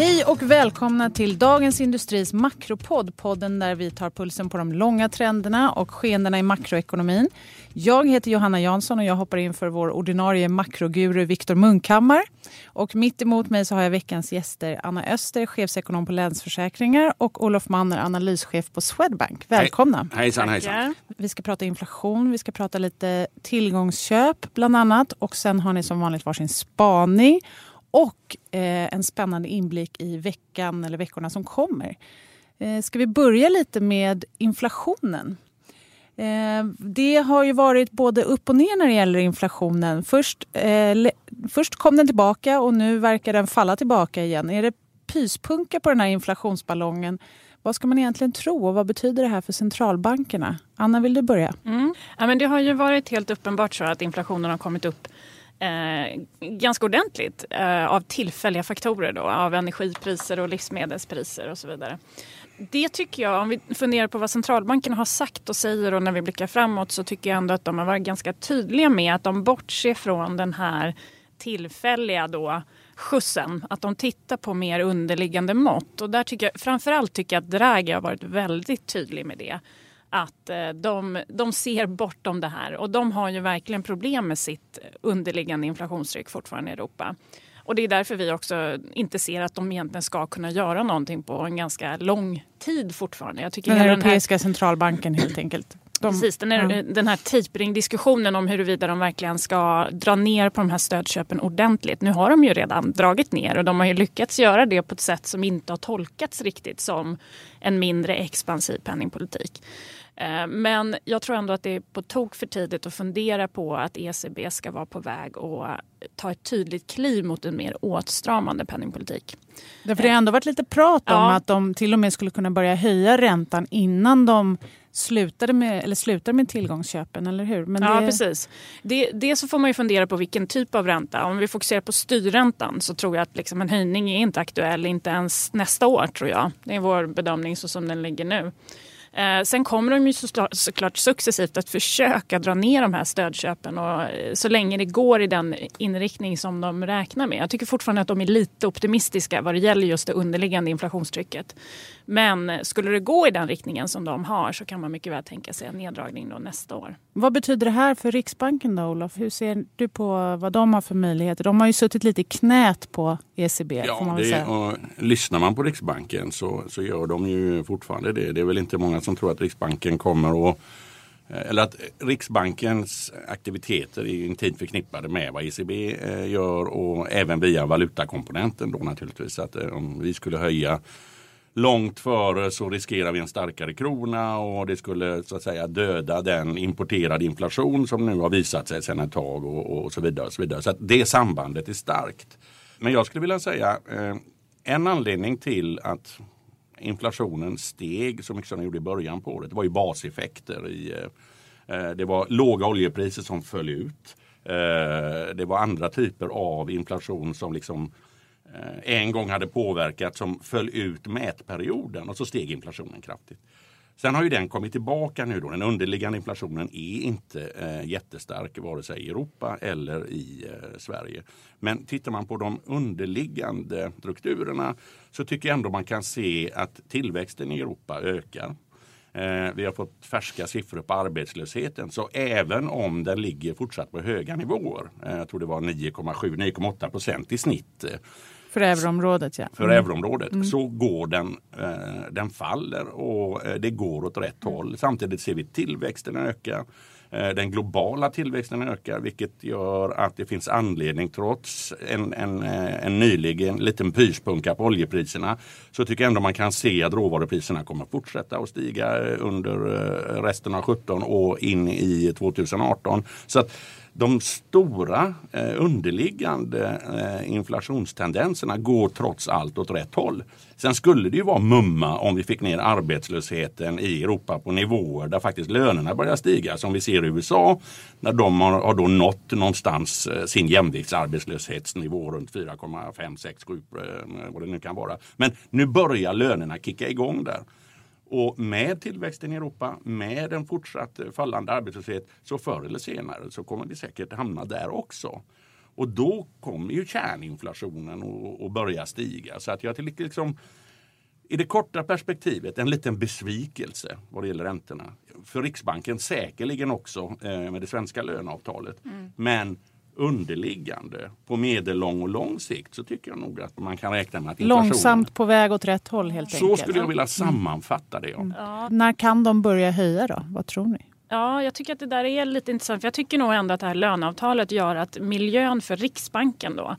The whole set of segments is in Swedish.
Hej och välkomna till Dagens Industris makropodd. Podden där vi tar pulsen på de långa trenderna och skeendena i makroekonomin. Jag heter Johanna Jansson och jag hoppar in för vår ordinarie makroguru Viktor Munkhammar. Och mitt emot mig så har jag veckans gäster Anna Öster, chefsekonom på Länsförsäkringar och Olof Manner, analyschef på Swedbank. Välkomna! Hej, hejsan, hejsan! Vi ska prata inflation, vi ska prata lite tillgångsköp bland annat och sen har ni som vanligt varsin spaning och eh, en spännande inblick i veckan eller veckorna som kommer. Eh, ska vi börja lite med inflationen? Eh, det har ju varit både upp och ner när det gäller inflationen. Först, eh, först kom den tillbaka och nu verkar den falla tillbaka igen. Är det pyspunka på den här inflationsballongen? Vad ska man egentligen tro och vad betyder det här för centralbankerna? Anna, vill du börja? Mm. Ja, men det har ju varit helt uppenbart så att inflationen har kommit upp eh, ganska ordentligt eh, av tillfälliga faktorer då, av energipriser och livsmedelspriser och så vidare. Det tycker jag, om vi funderar på vad centralbankerna har sagt och säger och när vi blickar framåt så tycker jag ändå att de har varit ganska tydliga med att de bortser från den här tillfälliga då skjutsen, att de tittar på mer underliggande mått. Och där tycker jag, framförallt tycker jag att Draghi har varit väldigt tydlig med det att eh, de, de ser bortom det här och de har ju verkligen problem med sitt underliggande inflationstryck fortfarande i Europa. Och det är därför vi också inte ser att de egentligen ska kunna göra någonting på en ganska lång tid fortfarande. Jag tycker den Europeiska den här... centralbanken helt enkelt. De, Precis, den, är, ja. den här tapering-diskussionen om huruvida de verkligen ska dra ner på de här stödköpen ordentligt. Nu har de ju redan dragit ner och de har ju lyckats göra det på ett sätt som inte har tolkats riktigt som en mindre expansiv penningpolitik. Eh, men jag tror ändå att det är på tok för tidigt att fundera på att ECB ska vara på väg att ta ett tydligt kliv mot en mer åtstramande penningpolitik. Därför det har ändå varit lite prat om ja. att de till och med skulle kunna börja höja räntan innan de slutade med, eller slutade med tillgångsköpen, eller hur? Men ja, precis. Det, det så får man ju fundera på vilken typ av ränta. Om vi fokuserar på styrräntan så tror jag att liksom en höjning är inte aktuell, inte ens nästa år tror jag. Det är vår bedömning så som den ligger nu. Eh, sen kommer de ju såklart successivt att försöka dra ner de här stödköpen och eh, så länge det går i den inriktning som de räknar med. Jag tycker fortfarande att de är lite optimistiska vad det gäller just det underliggande inflationstrycket. Men skulle det gå i den riktningen som de har så kan man mycket väl tänka sig en neddragning då nästa år. Vad betyder det här för Riksbanken då Olof? Hur ser du på vad de har för möjligheter? De har ju suttit lite i knät på ECB. Ja, det, och, lyssnar man på Riksbanken så, så gör de ju fortfarande det. Det är väl inte många som tror att Riksbanken kommer att eller att Riksbankens aktiviteter är intimt förknippade med vad ECB eh, gör och även via valutakomponenten då naturligtvis. Att eh, om vi skulle höja långt före så riskerar vi en starkare krona och det skulle så att säga döda den importerade inflation som nu har visat sig sedan ett tag och, och så vidare. Och så vidare. så att det sambandet är starkt. Men jag skulle vilja säga eh, en anledning till att inflationen steg så mycket som den gjorde i början på året. Det var ju baseffekter. I, eh, eh, det var låga oljepriser som föll ut. Eh, det var andra typer av inflation som liksom Eh, Eh, en gång hade påverkat som föll ut mätperioden och så steg inflationen kraftigt. Sen har ju den kommit tillbaka nu då. Den underliggande inflationen är inte eh, jättestark vare sig i Europa eller i eh, Sverige. Men tittar man på de underliggande strukturerna så tycker jag ändå man kan se att tillväxten i Europa ökar. Eh, vi har fått färska siffror på arbetslösheten. Så även om den ligger fortsatt på höga nivåer, eh, jag tror det var 9,7-9,8 procent i snitt eh, för euroområdet ja. För mm. euroområdet mm. så går den, eh, den faller och eh, det går åt rätt mm. håll. Samtidigt ser vi tillväxten öka. Eh, den globala tillväxten ökar vilket gör att det finns anledning trots en, en, eh, en nyligen liten pyspunka på oljepriserna så tycker jag ändå man kan se att råvarupriserna kommer fortsätta att stiga under resten av 17 och in i 2018. Så att de stora eh, underliggande eh, inflationstendenserna går trots allt åt rätt håll. Sen skulle det ju vara mumma om vi fick ner arbetslösheten i Europa på nivåer där faktiskt lönerna börjar stiga som vi ser i USA. När de har, har då nått någonstans eh, sin jämviktsarbetslöshetsnivå runt 4,5, 6, 7 vad det nu kan vara. Men nu börjar lönerna kicka igång där. Och med tillväxten i Europa, med en fortsatt fallande arbetslöshet, så förr eller senare så kommer vi säkert hamna där också. Och då kommer ju kärninflationen att börja stiga. Så att jag till liksom, i det korta perspektivet en liten besvikelse vad det gäller räntorna. För Riksbanken säkerligen också eh, med det svenska löneavtalet. Mm. Men underliggande på medellång och lång sikt så tycker jag nog att man kan räkna med att inflationen... Långsamt på väg åt rätt håll helt så enkelt. Så skulle jag vilja sammanfatta det. Ja. Mm. Ja. När kan de börja höja då? Vad tror ni? Ja, jag tycker att det där är lite intressant. För jag tycker nog ändå att det här löneavtalet gör att miljön för Riksbanken då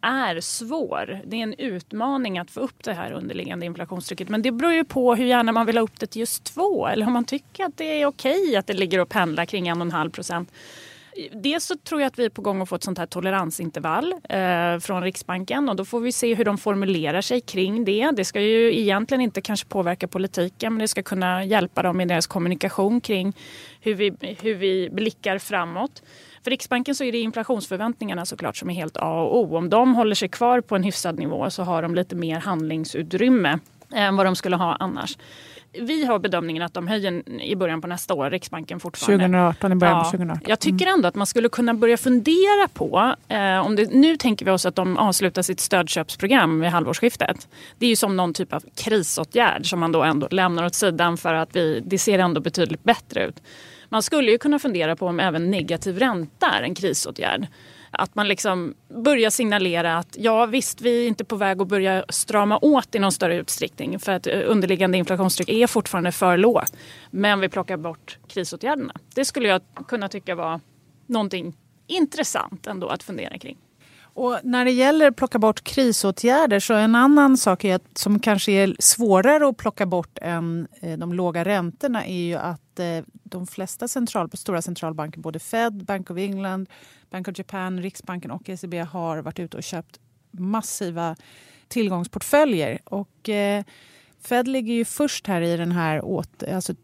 är svår. Det är en utmaning att få upp det här underliggande inflationstrycket. Men det beror ju på hur gärna man vill ha upp det till just två eller om man tycker att det är okej att det ligger och pendlar kring en och en halv procent. Dels så tror jag att vi är på gång att få ett sånt här toleransintervall eh, från Riksbanken och då får vi se hur de formulerar sig kring det. Det ska ju egentligen inte kanske påverka politiken men det ska kunna hjälpa dem i deras kommunikation kring hur vi, hur vi blickar framåt. För Riksbanken så är det inflationsförväntningarna såklart som är helt A och O. Om de håller sig kvar på en hyfsad nivå så har de lite mer handlingsutrymme än vad de skulle ha annars vi har bedömningen att de höjer i början på nästa år, Riksbanken fortfarande. 2018, i början ja, på 2018. Jag tycker ändå att man skulle kunna börja fundera på, eh, om det, nu tänker vi oss att de avslutar sitt stödköpsprogram vid halvårsskiftet. Det är ju som någon typ av krisåtgärd som man då ändå lämnar åt sidan för att vi, det ser ändå betydligt bättre ut. Man skulle ju kunna fundera på om även negativ ränta är en krisåtgärd. Att man liksom börjar signalera att ja visst, vi är inte på väg att börja strama åt i någon större utsträckning för att eh, underliggande inflationstryck är fortfarande för lågt. Men vi plockar bort krisåtgärderna. Det skulle jag kunna tycka var någonting intressant ändå att fundera kring. Och när det gäller att plocka bort krisåtgärder så en annan sak är att, som kanske är svårare att plocka bort än eh, de låga räntorna är ju att eh, de flesta central, stora centralbanker, både Fed, Bank of England, Bank of Japan, Riksbanken och ECB har varit ute och köpt massiva tillgångsportföljer. Och, eh, Fed ligger ju först här i den här åter, alltså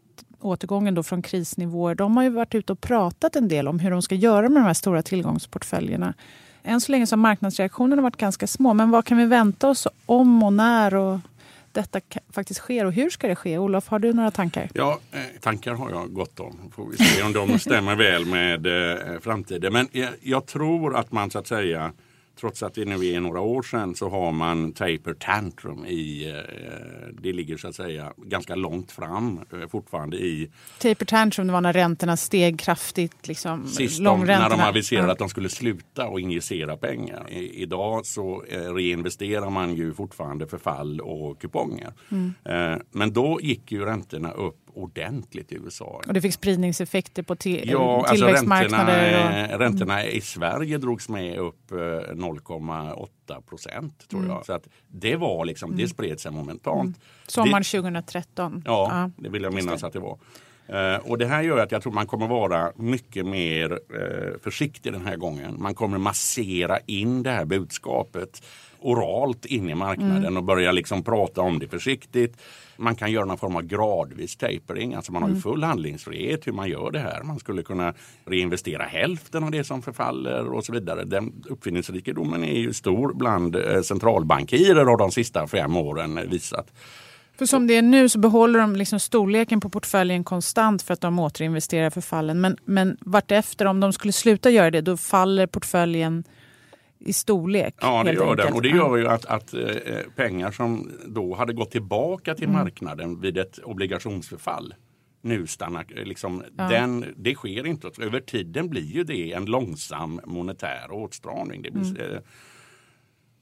återgången då från krisnivåer. De har ju varit ute och pratat en del om hur de ska göra med de här stora tillgångsportföljerna. Än så länge så har marknadsreaktionerna varit ganska små. Men vad kan vi vänta oss om och när och detta faktiskt sker och hur ska det ske? Olof, har du några tankar? Ja, eh, tankar har jag gott om. Får vi se om de stämmer väl med eh, framtiden. Men jag, jag, tror att man så att säga trots att det nu är några år sedan så har man taper tantrum i, eh, det ligger så att säga ganska långt fram eh, fortfarande i... Taper tantrum det var när räntorna steg kraftigt, liksom Sist de, när de aviserade att de skulle sluta och injicera pengar. I, idag så eh, reinvesterar man ju fortfarande förfall och kuponger. Mm. Men då gick ju räntorna upp ordentligt i USA. Och det fick spridningseffekter på till ja, alltså tillväxtmarknader? Alltså räntorna, och... räntorna i Sverige drogs med upp 0,8 procent tror mm. jag. Så att det var liksom, det mm. spred sig momentant. Mm. Sommaren 2013? Ja, ja, det vill jag minnas att det var. Uh, och det här gör att jag tror man kommer vara mycket mer uh, försiktig den här gången. Man kommer massera in det här budskapet oralt in i marknaden mm. och börja liksom prata om det försiktigt. Man kan göra någon form av gradvis tapering, alltså man har ju mm. full handlingsfrihet hur man gör det här. Man skulle kunna reinvestera hälften av det som förfaller och så vidare. Den uppfinningsrikedomen är ju stor bland eh, centralbankirer har de sista fem åren visat. För som det är nu så behåller de liksom storleken på portföljen konstant för att de återinvesterar förfallen. Men, men vartefter, om de skulle sluta göra det, då faller portföljen i storlek. Ja, det gör den. Och det gör ju att, att eh, pengar som då hade gått tillbaka till mm. marknaden vid ett obligationsförfall nu stannar, liksom, ja. den, det sker inte. Över tiden blir ju det en långsam monetär åtstramning. Det blir, mm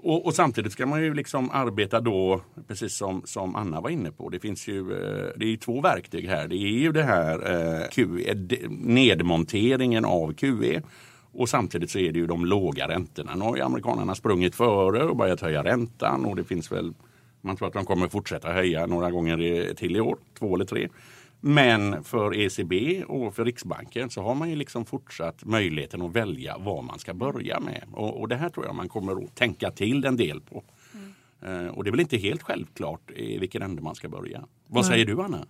och, och, samtidigt ska man ju liksom arbeta då, precis som, som Anna var inne på, det finns ju eh, det är två verktyg här. Det är ju det här eh, QE, nedmonteringen av QE och samtidigt så är det ju de låga räntorna. Nu har ju amerikanerna sprungit före och börjat höja räntan och det finns väl man tror att de kommer fortsätta höja några gånger till i år, två eller tre. Men för ECB och för Riksbanken så har man ju liksom fortsatt möjligheten att välja vad man ska börja med. Och, och det här tror jag man kommer att tänka till en del på. Mm. Och det är väl inte helt självklart i vilken ände man ska börja. Vad säger du Anna?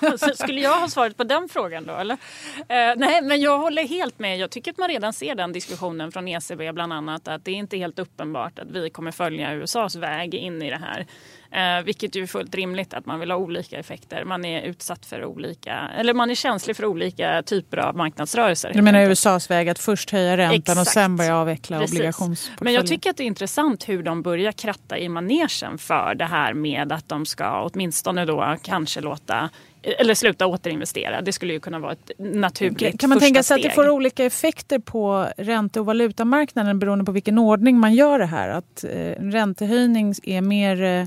Ja, skulle jag ha svaret på den frågan då? Eller? Eh, nej, men jag håller helt med. Jag tycker att man redan ser den diskussionen från ECB bland annat. Att det är inte helt uppenbart att vi kommer följa USAs väg in i det här. Eh, vilket ju är fullt rimligt att man vill ha olika effekter. Man är utsatt för olika, eller man är känslig för olika typer av marknadsrörelser. Du menar USAs väg att först höja räntan Exakt. och sen börja avveckla Precis. obligationsportföljen? Men jag tycker att det är intressant hur de börjar kratta i manegen för det här med att de ska åtminstone då kanske låta eller sluta återinvestera. Det skulle ju kunna vara ett naturligt Kan man tänka sig att det får olika effekter på ränte och valutamarknaden beroende på vilken ordning man gör det här? Att eh, räntehöjning är mer eh,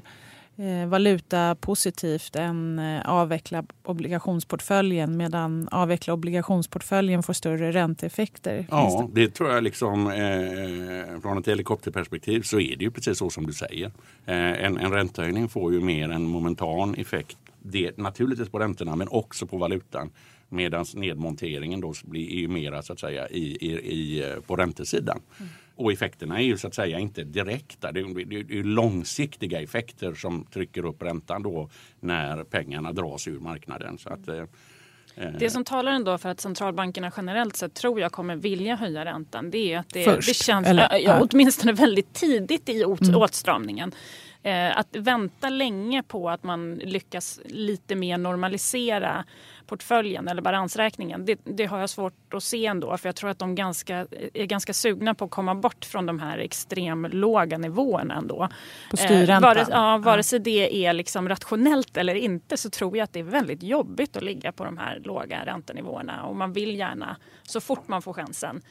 eh, valutapositivt än eh, avveckla obligationsportföljen medan avveckla obligationsportföljen får större ränteeffekter. Ja, det tror jag liksom eh, från ett helikopterperspektiv så är det ju precis så som du säger. Eh, en, en räntehöjning får ju mer en momentan effekt. Det, naturligtvis på räntorna men också på valutan. Medan nedmonteringen då blir ju mera så att säga i, i, i eh, på räntesidan. Mm. Och effekterna är ju så att säga inte direkta. Det är, är långsiktiga effekter som trycker upp räntan då när pengarna dras ur marknaden. Så att, eh, eh, det som talar ändå för att centralbankerna generellt sett tror jag kommer vilja höja räntan det är att det, Först, det känns eller, ja, åtminstone väldigt tidigt i åt, mm. åtstramningen. Eh, att vänta länge på att man lyckas lite mer normalisera portföljen eller balansräkningen. Det, det, har jag svårt att se ändå för jag tror att de ganska, är ganska sugna på att komma bort från de här extremt låga nivåerna ändå. På styrräntan? Eh, vare, ja, vare sig det är liksom rationellt eller inte så tror jag att det är väldigt jobbigt att ligga på de här låga räntenivåerna och man vill gärna så fort man får chansen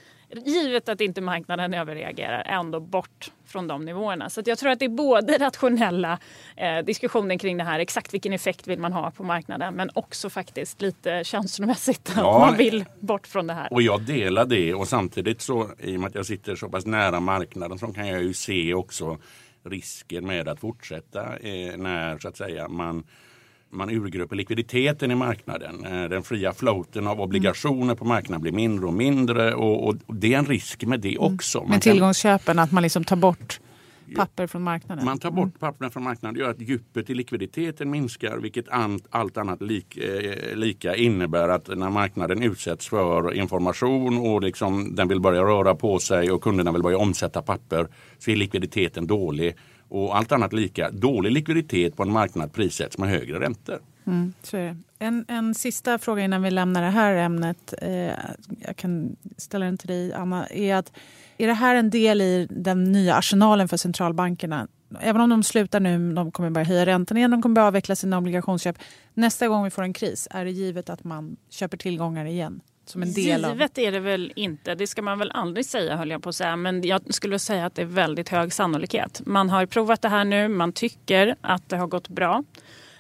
givet att inte marknaden överreagerar, ändå bort från de nivåerna. Så jag tror att det är både rationella eh, diskussionen kring det här, exakt vilken effekt vill man ha på marknaden, men också faktiskt lite känslomässigt ja, att man vill bort från det här. Och jag delar det och samtidigt så i och med att jag sitter så pass nära marknaden så kan jag ju se också risken med att fortsätta eh, när så att säga man man urgröper likviditeten i marknaden. Eh, den fria floaten av obligationer på marknaden blir mindre och mindre och, och det är en risk med det också. Mm. Med tillgångsköpen, att man liksom tar bort papper från marknaden? Man tar bort mm. papperna från marknaden. Det gör att djupet i likviditeten minskar vilket allt annat lik, eh, lika innebär att när marknaden utsätts för information och liksom den vill börja röra på sig och kunderna vill börja omsätta papper så är likviditeten dålig och allt annat lika, dålig likviditet på en marknad prissätts med högre räntor. Mm, så är det. En, en sista fråga innan vi lämnar det här ämnet. Eh, jag kan ställa den till dig, Anna. Är, att, är det här en del i den nya arsenalen för centralbankerna? Även om de slutar nu, de kommer börja höja räntan igen, de kommer börja avveckla sina obligationsköp. Nästa gång vi får en kris, är det givet att man köper tillgångar igen? Som en del Givet är det väl inte. Det ska man väl aldrig säga höll jag på att säga. Men jag skulle säga att det är väldigt hög sannolikhet. Man har provat det här nu. Man tycker att det har gått bra.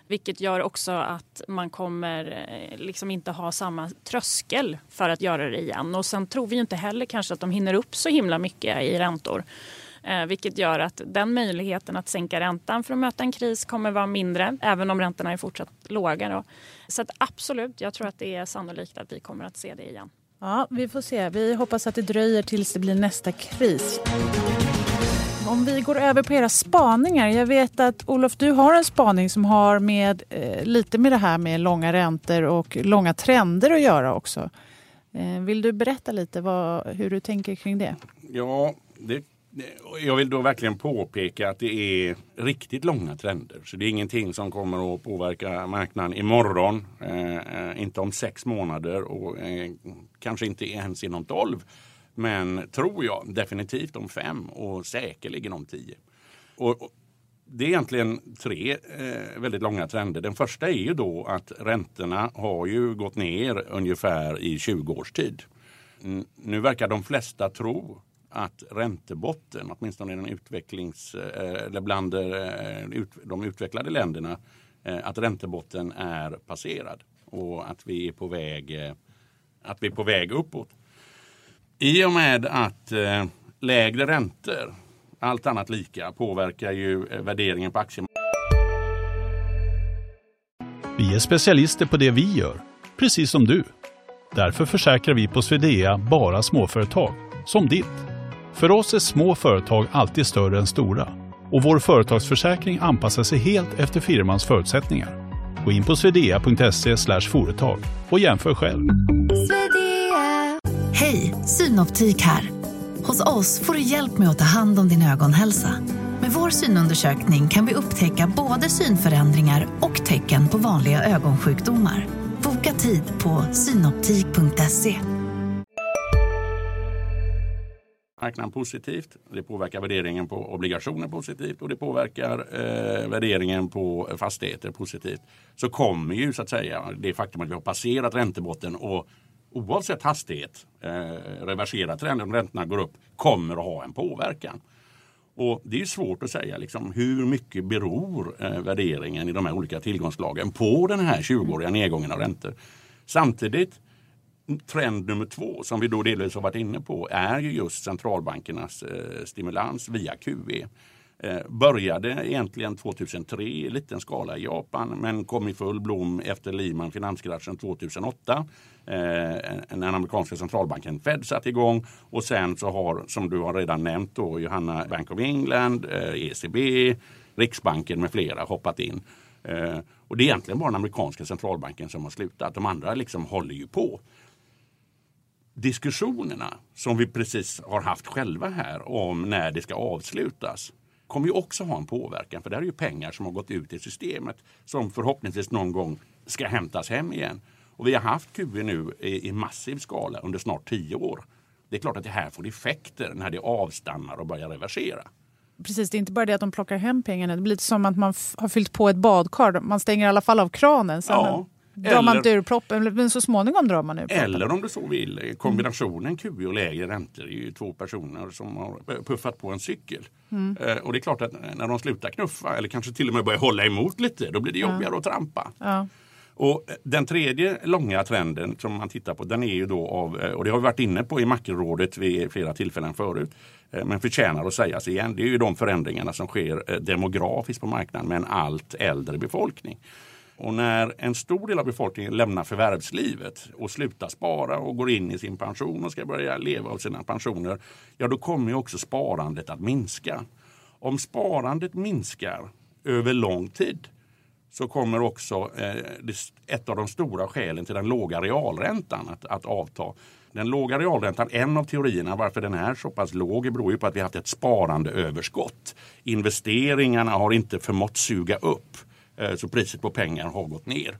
Vilket gör också att man kommer eh, liksom inte ha samma tröskel för att göra det igen. Och sen tror vi inte heller kanske att de hinner upp så himla mycket i räntor. Eh, vilket gör att den möjligheten att sänka räntan för att möta en kris kommer vara mindre. Även om räntorna är fortsatt låga. Då. Så att absolut, jag tror att det är sannolikt att vi kommer att se det igen. Ja, vi får se. Vi hoppas att det dröjer tills det blir nästa kris. Om vi går över på era spaningar. Jag vet att Olof, du har en spaning som har med, eh, lite med det här med långa räntor och långa trender att göra också. Eh, vill du berätta lite vad, hur du tänker kring det? Ja, det Eh, jag vill då verkligen påpeka att det är riktigt långa trender. Så det är ingenting som kommer att påverka marknaden imorgon, eh, eh, inte om sex månader och eh, kanske inte ens inom tolv. Men tror jag definitivt om fem och säkerligen om tio. Och, och det är egentligen tre eh, väldigt långa trender. Den första är ju då att räntorna har ju gått ner ungefär i 20 års tid. Nu verkar de flesta tro att räntebotten, åtminstone i den utvecklings, eh, eller bland eh, de utvecklade länderna, eh, att räntebotten är passerad och att vi är på väg, att vi är på väg uppåt. I och med att lägre räntor, allt annat lika, påverkar ju värderingen på aktiemarknaden Vi är specialister på det vi gör, precis som du. Därför försäkrar vi på Swedea bara småföretag, som ditt. För oss är små företag alltid större än stora och vår företagsförsäkring anpassar sig helt efter firmans förutsättningar. Gå in på swedea.se företag och jämför själv. Hej, Synoptik här. Hos oss får du hjälp med att ta hand om din ögonhälsa. Med vår synundersökning kan vi upptäcka både synförändringar och tecken på vanliga ögonsjukdomar. Boka tid på synoptik.se marknaden positivt. Det påverkar värderingen på obligationer positivt och det påverkar eh, värderingen på fastigheter positivt. Så kommer ju så att säga det faktum att vi har passerat räntebotten och oavsett hastighet eh, reversera trenden om räntorna går upp kommer att ha en påverkan. Och Det är svårt att säga liksom, hur mycket beror eh, värderingen i de här olika tillgångslagen på den här 20-åriga nedgången av räntor. Samtidigt trend nummer två som vi då delvis har varit inne på är ju just centralbankernas eh, stimulans via QE. Eh, började egentligen 2003 i liten skala i Japan men kom i full blom efter Lehman finanskraschen 2008. Eh, den amerikanska centralbanken Fed satte igång och sen så har som du har redan nämnt då Johanna Bank of England, eh, ECB, Riksbanken med flera hoppat in. Eh, och det är egentligen bara den amerikanska centralbanken som har slutat. De andra liksom håller ju på diskussionerna som vi precis har haft själva här om när det ska avslutas kommer ju också ha en påverkan. För det är ju pengar som har gått ut i systemet som förhoppningsvis någon gång ska hämtas hem igen. Och vi har haft QE nu i, i massiv skala under snart tio år. Det är klart att det här får effekter när det avstannar och börjar reversera. Precis, det är inte bara det att de plockar hem pengarna. Det blir lite som att man har fyllt på ett badkar. Man stänger i alla fall av kranen. Sen ja. Drar eller, man ur proppen, men så småningom drar man ur proppen. Eller om du så vill, kombinationen QE och lägre räntor är ju två personer som har puffat på en cykel. Mm. Eh, och det är klart att när de slutar knuffa eller kanske till och med börjar hålla emot lite, då blir det jobbigare ja. att trampa. Ja. Och den tredje långa trenden som man tittar på den är ju då av, eh, och det har vi varit inne på i makrorådet vid flera tillfällen förut, eh, men förtjänar att sägas igen. Det är ju de förändringarna som sker demografiskt på marknaden med en allt äldre befolkning. Och när en stor del av befolkningen lämnar förvärvslivet och slutar spara och går in i sin pension och ska börja leva av sina pensioner, ja då kommer också sparandet att minska. Om sparandet minskar över lång tid så kommer också eh, ett av de stora skälen till den låga realräntan att, att avta. Den låga realräntan, en av teorierna varför den är så pass låg beror ju på att vi har haft ett sparandeöverskott. Investeringarna har inte förmått suga upp Eh, så priset på pengar har gått ner.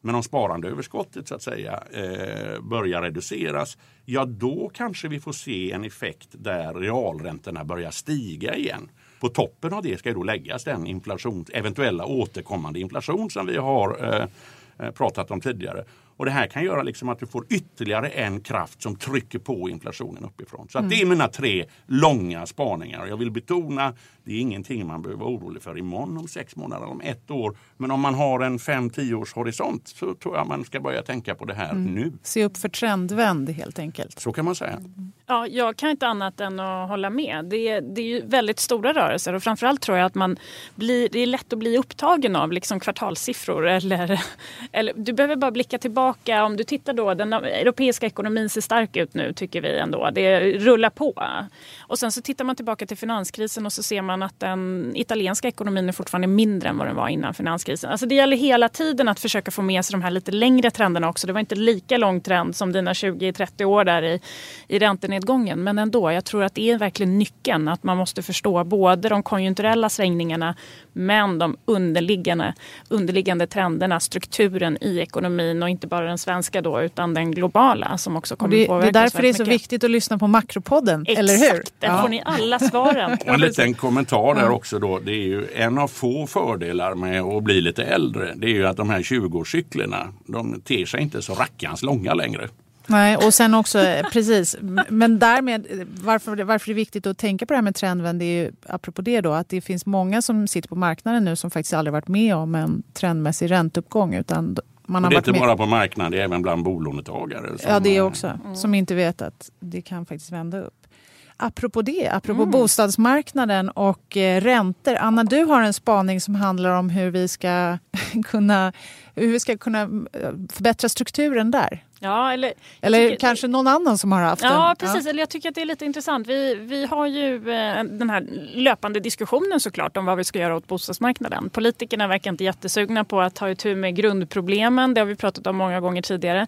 Men om sparandeöverskottet så att säga eh, börjar reduceras, ja då kanske vi får se en effekt där realräntorna börjar stiga igen. På toppen av det ska då läggas den inflation, eventuella återkommande inflation som vi har eh, pratat om tidigare. Och det här kan göra liksom att du får ytterligare en kraft som trycker på inflationen uppifrån. Så mm. det är mina tre långa spaningar. Jag vill betona, det är ingenting man behöver vara orolig för imorgon, om sex månader, om ett år. Men om man har en fem, tio års horisont så tror jag man ska börja tänka på det här mm. nu. Se upp för trendvänd helt enkelt. Så kan man säga. Mm. Ja, jag kan inte annat än att hålla med. Det är, det är ju väldigt stora rörelser och framförallt tror jag att man blir, det är lätt att bli upptagen av liksom kvartalssiffror. Eller, eller, du behöver bara blicka tillbaka. Om du tittar då, den europeiska ekonomin ser stark ut nu tycker vi ändå. Det rullar på. Och sen så tittar man tillbaka till finanskrisen och så ser man att den italienska ekonomin är fortfarande mindre än vad den var innan finanskrisen. Alltså det gäller hela tiden att försöka få med sig de här lite längre trenderna också. Det var inte lika lång trend som dina 20-30 år där i, i räntenedgången. Men ändå, jag tror att det är verkligen nyckeln. Att man måste förstå både de konjunkturella svängningarna men de underliggande, underliggande trenderna, strukturen i ekonomin och inte bara den svenska då utan den globala som också kommer det, påverka Det är därför det är så mycket. viktigt att lyssna på Makropodden, Exakt, eller hur? Exakt, där ja. får ni alla svaren. Och en liten kommentar där också då. Det är ju en av få fördelar med att bli lite äldre. Det är ju att de här 20-årscyklerna, de ter sig inte så rackans långa längre. Nej, och sen också, eh, precis. Men därmed, varför, varför det är viktigt att tänka på det här med trendvänd, det är ju apropå det då, att det finns många som sitter på marknaden nu som faktiskt aldrig varit med om en trendmässig ränteuppgång. Utan man har det är inte med. bara på marknaden, det är även bland bolånetagare. Ja, det är också. Mm. Som inte vet att det kan faktiskt vända upp. Apropå det, apropå mm. bostadsmarknaden och eh, räntor. Anna, du har en spaning som handlar om hur vi ska kunna hur vi ska kunna eh, förbättra strukturen där. Ja, eller Eller tycker- kanske någon annan som har haft Ja, den. precis. Eller jag tycker att det är lite intressant. Vi, vi har ju eh, den här löpande diskussionen såklart om vad vi ska göra åt bostadsmarknaden. Politikerna verkar inte jättesugna på att ta itu med grundproblemen. Det har vi pratat om många gånger tidigare.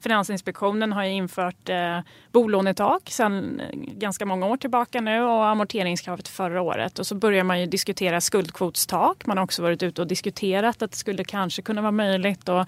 Finansinspektionen har ju infört eh, bolånetak sedan eh, ganska många år tillbaka nu och amorteringskravet förra året. Och så börjar man ju diskutera skuldkvotstak. Man har också varit ute och diskuterat att det skulle kanske kunna vara möjligt möjligt och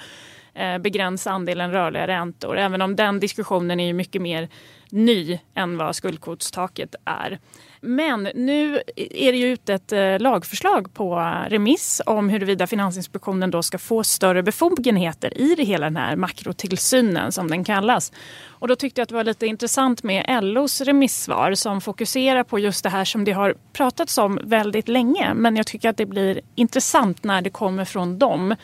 eh, begränsa andelen rörliga räntor. Även om den diskussionen är mycket mer ny än vad skuldkvotstaket är. Men nu är det ju ute ett eh, lagförslag på remiss om huruvida Finansinspektionen då ska få större befogenheter i det hela den här makrotillsynen som den kallas. Och då tyckte jag att det var lite intressant med LOs remissvar som fokuserar på just det här som det har pratats om väldigt länge. Men jag tycker att det blir intressant när det kommer från dem.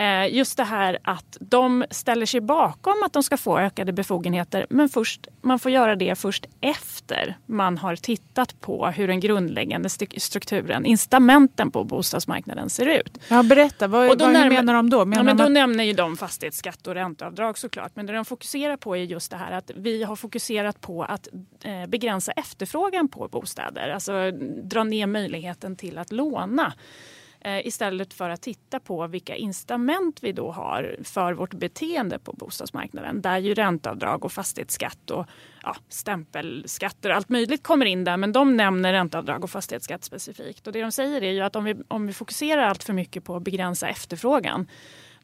Eh, Just det här att de ställer sig bakom att de ska få ökade befogenheter men först, man får göra det först efter man har tittat på hur den grundläggande strukturen, incitamenten på bostadsmarknaden ser ut. Ja, berätta, vad, Och då vad närmar- menar de då? Menar Ja, men då att- nämner ju de fastighetsskatt och ränteavdrag såklart. Men det de fokuserar på är just det här att vi har fokuserat på att eh, begränsa efterfrågan på bostäder. Alltså dra ner möjligheten till att låna. Eh, istället för att titta på vilka incitament vi då har för vårt beteende på bostadsmarknaden. Där ju ränteavdrag och fastighetsskatt och ja, stämpelskatter och allt möjligt kommer in där. Men de nämner ränteavdrag och fastighetsskatt specifikt. Och det de säger är ju att om vi, om vi fokuserar allt för mycket på att begränsa efterfrågan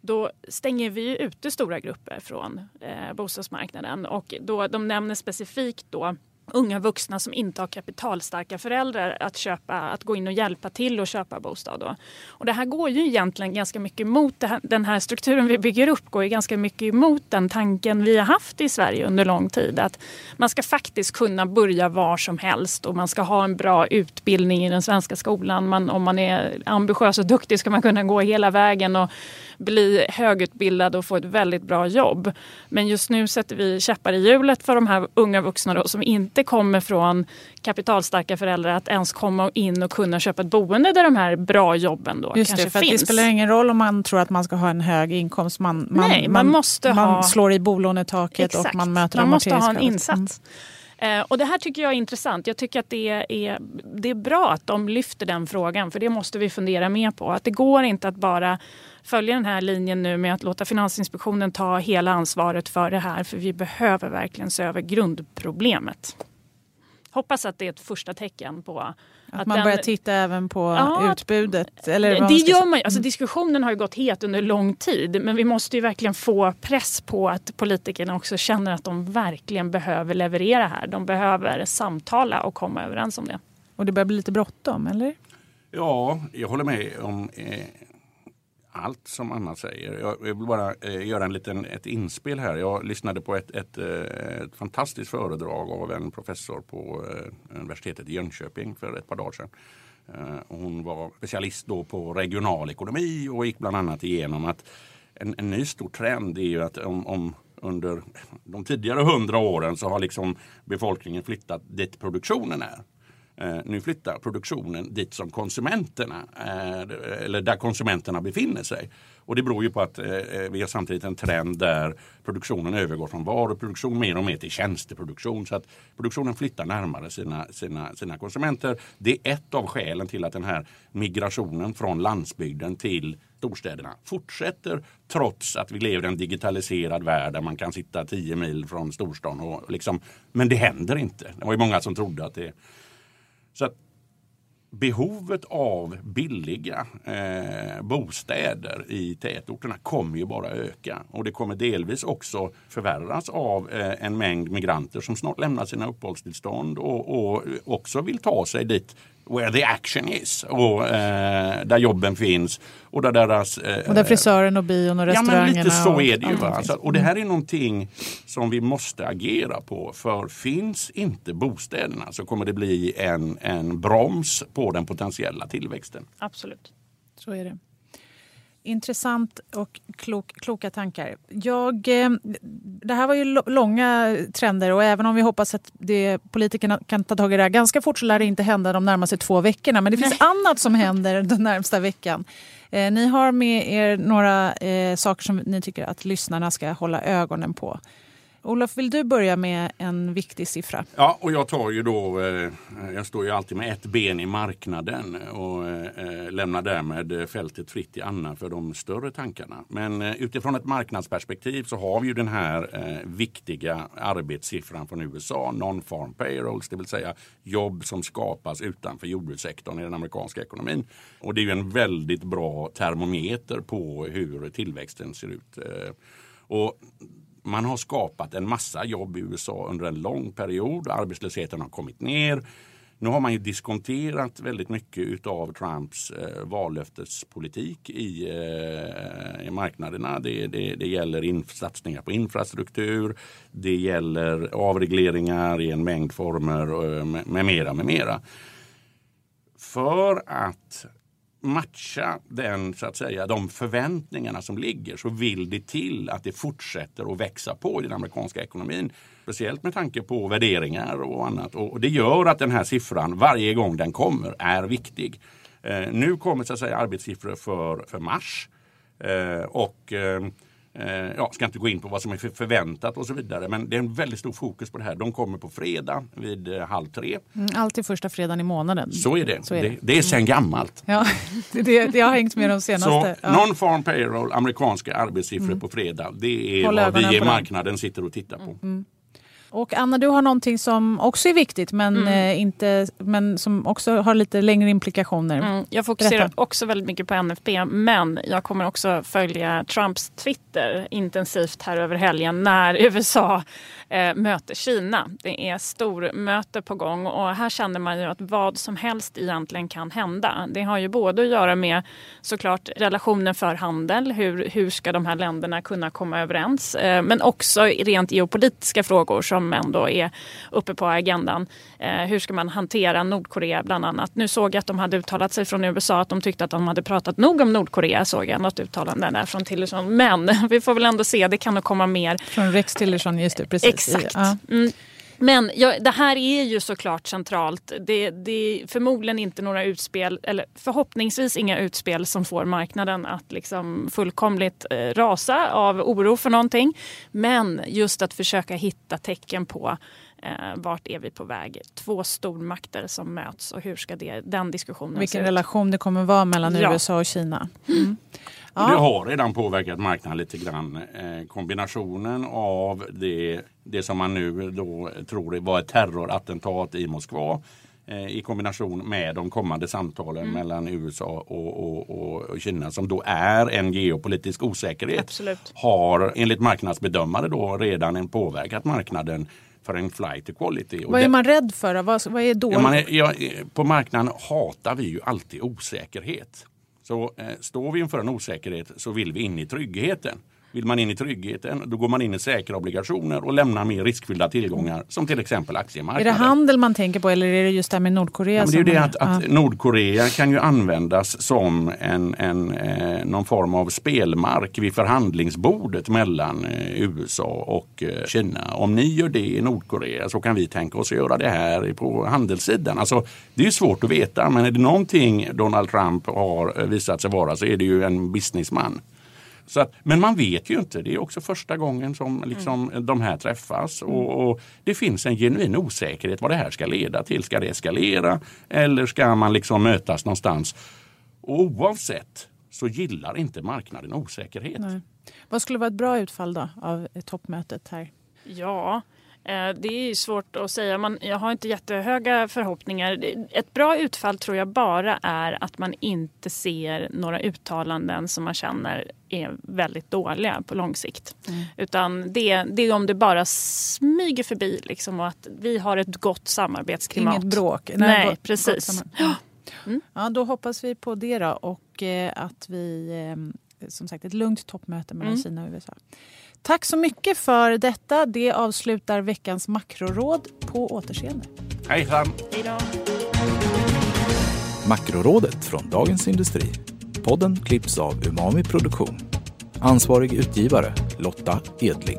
då stänger vi ju ute stora grupper från eh, bostadsmarknaden. Och då, de nämner specifikt då unga vuxna som inte har kapitalstarka föräldrar att, köpa, att gå in och hjälpa till att köpa bostad. Då. Och det här går ju egentligen ganska mycket emot det här, den här strukturen vi bygger upp går ju ganska mycket emot den tanken vi har haft i Sverige under lång tid. Att man ska faktiskt kunna börja var som helst och man ska ha en bra utbildning i den svenska skolan. Man, om man är ambitiös och duktig ska man kunna gå hela vägen och bli högutbildad och få ett väldigt bra jobb. Men just nu sätter vi käppar i hjulet för de här unga vuxna då, som inte kommer från kapitalstarka föräldrar att ens komma in och kunna köpa ett boende där de här bra jobben då Just kanske det, för finns. det spelar ingen roll om man tror att man ska ha en hög inkomst. Man, man, Nej, man måste man ha- slår i bolånetaket Exakt. och man möter Man måste ha en amorteringskravet. insats. Eh, Eh, och det här tycker jag är intressant. Jag tycker att det är, det är bra att de lyfter den frågan för det måste vi fundera mer på. Att det går inte att bara följa den här linjen nu med att låta Finansinspektionen ta hela ansvaret för det här för vi behöver verkligen se över grundproblemet. Hoppas att det är ett första tecken på att, Att man den- börjar titta även på Ja, utbudet. Eller det ska gör man ju. Alltså, diskussionen har ju gått het under lång tid. Men vi måste ju verkligen få press på att politikerna också känner att de verkligen behöver leverera här. De behöver samtala och komma överens om det. Och det börjar bli lite bråttom, eller? Ja, jag håller med om eh, allt som Anna säger. Jag, vill bara eh, göra en liten, ett inspel här. Jag lyssnade på ett, ett, eh, ett fantastiskt föredrag av en professor på eh, universitetet i Jönköping för ett par dagar sedan. Eh, hon var specialist då på regional ekonomi och gick bland annat igenom att en, en ny stor trend är ju att om, om under de tidigare hundra åren så har liksom befolkningen flyttat dit produktionen är. Eh, nu flyttar produktionen dit som konsumenterna, eh, eller där konsumenterna befinner sig. Och det beror ju på att eh, eh, vi har samtidigt en trend där produktionen övergår från varuproduktion mer och mer till tjänsteproduktion. Så att produktionen flyttar närmare sina, sina, sina konsumenter. Det är ett av skälen till att den här migrationen från landsbygden till storstäderna fortsätter trots att vi lever i en digitaliserad värld där man kan sitta tio mil från storstan. Och liksom, men det händer inte. Det var ju många som trodde att det så att behovet av billiga eh, bostäder i tätorterna kommer ju bara öka. Och det kommer delvis också förvärras av eh, en mängd migranter som snart lämnar sina uppehållstillstånd och, och också vill ta sig dit where the action is och eh, där jobben finns och där deras eh, Och där frisören och bion och Ja restaurangerna. men lite så och är det ju. allting Va? finns. Så, och det här är någonting som vi måste agera på. För finns inte bostäderna så kommer det bli en, en broms på den potentiella tillväxten. Absolut. Så är det. Intressant och klok, kloka tankar. Jag, eh, det här var ju långa trender och även om vi hoppas att det, politikerna kan ta tag i det här ganska fort så lär det inte hända de närmaste två veckorna. Men det finns Nej. annat som händer den närmsta veckan. Eh, ni har med er några eh, saker som ni tycker att lyssnarna ska hålla ögonen på. Olof, vill du börja med en viktig siffra? Ja, och jag tar ju då, eh, jag står ju alltid med ett ben i marknaden och eh, lämnar därmed fältet fritt till Anna för de större tankarna. Men eh, utifrån ett marknadsperspektiv så har vi ju den här viktiga arbetssiffran från USA, non-farm payrolls, det vill säga jobb som skapas utanför jordbrukssektorn i den amerikanska ekonomin. Och det är ju en väldigt bra termometer på hur tillväxten ser ut. Och man har skapat en massa jobb i USA under en lång period. Arbetslösheten har kommit ner. Nu har man ju diskonterat väldigt mycket av Trumps eh, vallöftespolitik i, eh, i marknaderna. Det, det, det gäller in, satsningar på infrastruktur, det gäller avregleringar i en mängd former eh, med, med mera. Med mera. För att matcha den, så att säga, de förväntningarna som ligger så vill det till att det fortsätter att växa på i den amerikanska ekonomin. Speciellt med tanke på värderingar och annat. Och det gör att den här siffran varje gång den kommer är viktig. Eh, nu kommer så att säga arbetssiffror för, för mars. Eh, och eh, jag ska inte gå in på vad som är förväntat och så vidare. Men det är en väldigt stor fokus på det här. De kommer på fredag vid eh, halv tre. Mm, alltid första fredagen i månaden. Så är det. Så är det. det. det är sen gammalt. Ja, det, det har hängt med de senaste. Så ja. non-farm payroll, amerikanska arbetssiffror mm. på fredag. Det är Håll vad vi i marknaden sitter och tittar på. Mm. Och Anna, du har någonting som också är viktigt men, mm. eh, inte, men som också har lite längre implikationer. Mm. Jag fokuserar Berätta. också väldigt mycket på NFP men jag kommer också följa Trumps Twitter intensivt här över helgen när USA eh, möter Kina. Det är stormöte på gång och här känner man ju att vad som helst egentligen kan hända. Det har ju både att göra med såklart relationen för handel, hur, hur ska de här länderna kunna komma överens, eh, men också rent geopolitiska frågor som ändå är uppe på agendan. Eh, hur ska man hantera Nordkorea bland annat? Nu såg jag att de hade uttalat sig från USA att de tyckte att de hade pratat nog om Nordkorea, såg jag något uttalande där från Tillerson. Men vi får väl ändå se, det kan nog komma mer. Från Rex Tillerson, just det. Precis. Exakt. Ja. Mm. Men ja, det här är ju såklart centralt. Det, det är förmodligen inte några utspel, eller förhoppningsvis inga utspel som får marknaden att liksom fullkomligt eh, rasa av oro för någonting. Men just att försöka hitta tecken på eh, vart är vi på väg? Två stormakter som möts och hur ska det, den diskussionen Vilken relation det kommer vara mellan ja. USA och Kina. Mm. Ja. Det har redan påverkat marknaden lite grann. Eh, kombinationen av det, det som man nu då tror var ett terrorattentat i Moskva eh, i kombination med de kommande samtalen mm. mellan USA och, och, och, Kina som då är en geopolitisk osäkerhet. Absolut. Har enligt marknadsbedömare då redan påverkat marknaden för en flight equality. Vad är man rädd för? Vad, vad är dåligt? Ja, ja, på marknaden hatar vi ju alltid osäkerhet. Så eh, står vi inför en osäkerhet så vill vi in i tryggheten. Vill man in i tryggheten då går man in i säkra obligationer och lämnar mer riskfyllda tillgångar som till exempel aktiemarknaden. Är det handel man tänker på eller är det just det här med Nordkorea? Ja, det är det att, att Nordkorea kan ju användas som en, en, eh, någon form av spelmark vid förhandlingsbordet mellan eh, USA och eh, Kina. Om ni gör det i Nordkorea så kan vi tänka oss att göra det här på handelssidan. Alltså, det är svårt att veta men är det någonting Donald Trump har eh, visat sig vara så är det ju en businessman. Så att, men man vet ju inte. Det är också första gången som liksom mm. de här träffas. Och, och, Det finns en genuin osäkerhet vad det här ska leda till. Ska det eskalera eller ska man liksom mötas någonstans? Och oavsett så gillar inte marknaden osäkerhet. Nej. Vad skulle vara ett bra utfall då av toppmötet här? Ja, Eh, det är svårt att säga. Man, jag har inte jättehöga förhoppningar. Ett bra utfall tror jag bara är att man inte ser några uttalanden som man känner är väldigt dåliga på lång sikt. Mm. Utan det, det, är om det bara smyger förbi liksom, och att vi har ett gott samarbetsklimat. Inget bråk. Nej, Nej gott, precis. Gott ja. Mm. ja, då hoppas vi på det då och eh, att vi, eh, som sagt, ett lugnt toppmöte mellan mm. Kina och USA. Tack så mycket för detta. Det avslutar veckans makroråd. På återseende. Hejsan! Hej då! Makrorådet från Dagens Industri Podden klipps av Umami Produktion. Ansvarig utgivare Lotta Edling.